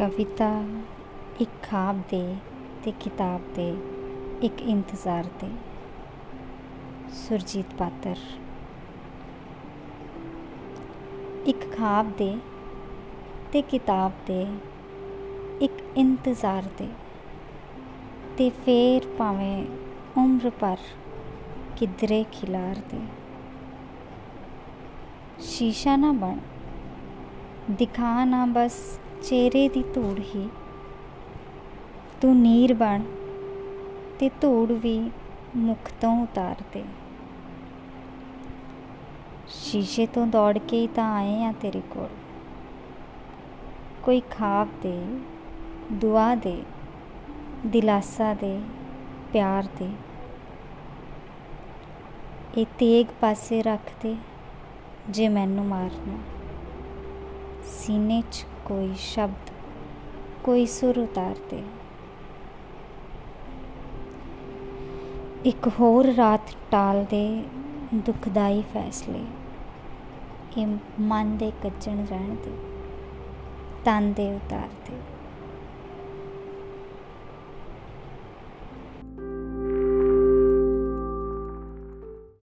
ਕਵਿਤਾ, ਇੱਕ ਖਾਬ ਦੇ ਤੇ ਕਿਤਾਬ ਦੇ, ਇੱਕ ਇੰਤਜ਼ਾਰ ਦੇ। ਸੁਰਜੀਤ ਪਾਤਰ। ਇੱਕ ਖਾਬ ਦੇ ਤੇ ਕਿਤਾਬ ਦੇ, ਇੱਕ ਇੰਤਜ਼ਾਰ ਦੇ। ਤੇ ਫੇਰ ਭਾਵੇਂ ਉਮਰ ਭਰ ਕਿਧਰੇ ਖਿਲਾਰ ਦੇ। ਸ਼ੀਸ਼ਾ ਨਾ ਬਣ, ਦਿਖਾ ਨਾ ਬਸ ਚਿਹਰੇ ਦੀ ਧੂੜ ਹੀ। ਤੂੰ ਨੀਰ ਬਣ ਤੇ ਧੂੜ ਵੀ ਮੁਖ ਤੋਂ ਉਤਾਰ ਦੇ। ਸ਼ੀਸ਼ੇ ਤੋਂ ਦੌੜ ਕੇ ਹੀ ਤਾਂ ਆਏ ਆ ਤੇਰੇ ਕੋਲ। ਕੋਈ ਖਾਬ ਦੇ, ਦੁਆ ਦੇ, ਦਿਲਾਸਾ ਦੇ, ਪਿਆਰ ਦੇ। ਇਹ ਤੇਗ ਪਾਸੇ ਰੱਖ ਦੇ, ਜੇ ਮੈਨੂੰ ਮਾਰਨਾ। ਸੀਨੇ 'ਚ ਕੋਈ ਸ਼ਬਦ, ਕੋਈ ਸੁਰ ਉਤਾਰ ਦੇ ਇੱਕ ਹੋਰ ਰਾਤ ਟਾਲ ਦੇ ਦੁਖਦਾਈ ਫੈਸਲੇ ਇਹ ਮਨ ਦੇ ਕੱਜਣ ਰਹਿਣ ਦੇ, ਤਨ ਦੇ ਉਤਾਰ ਦੇ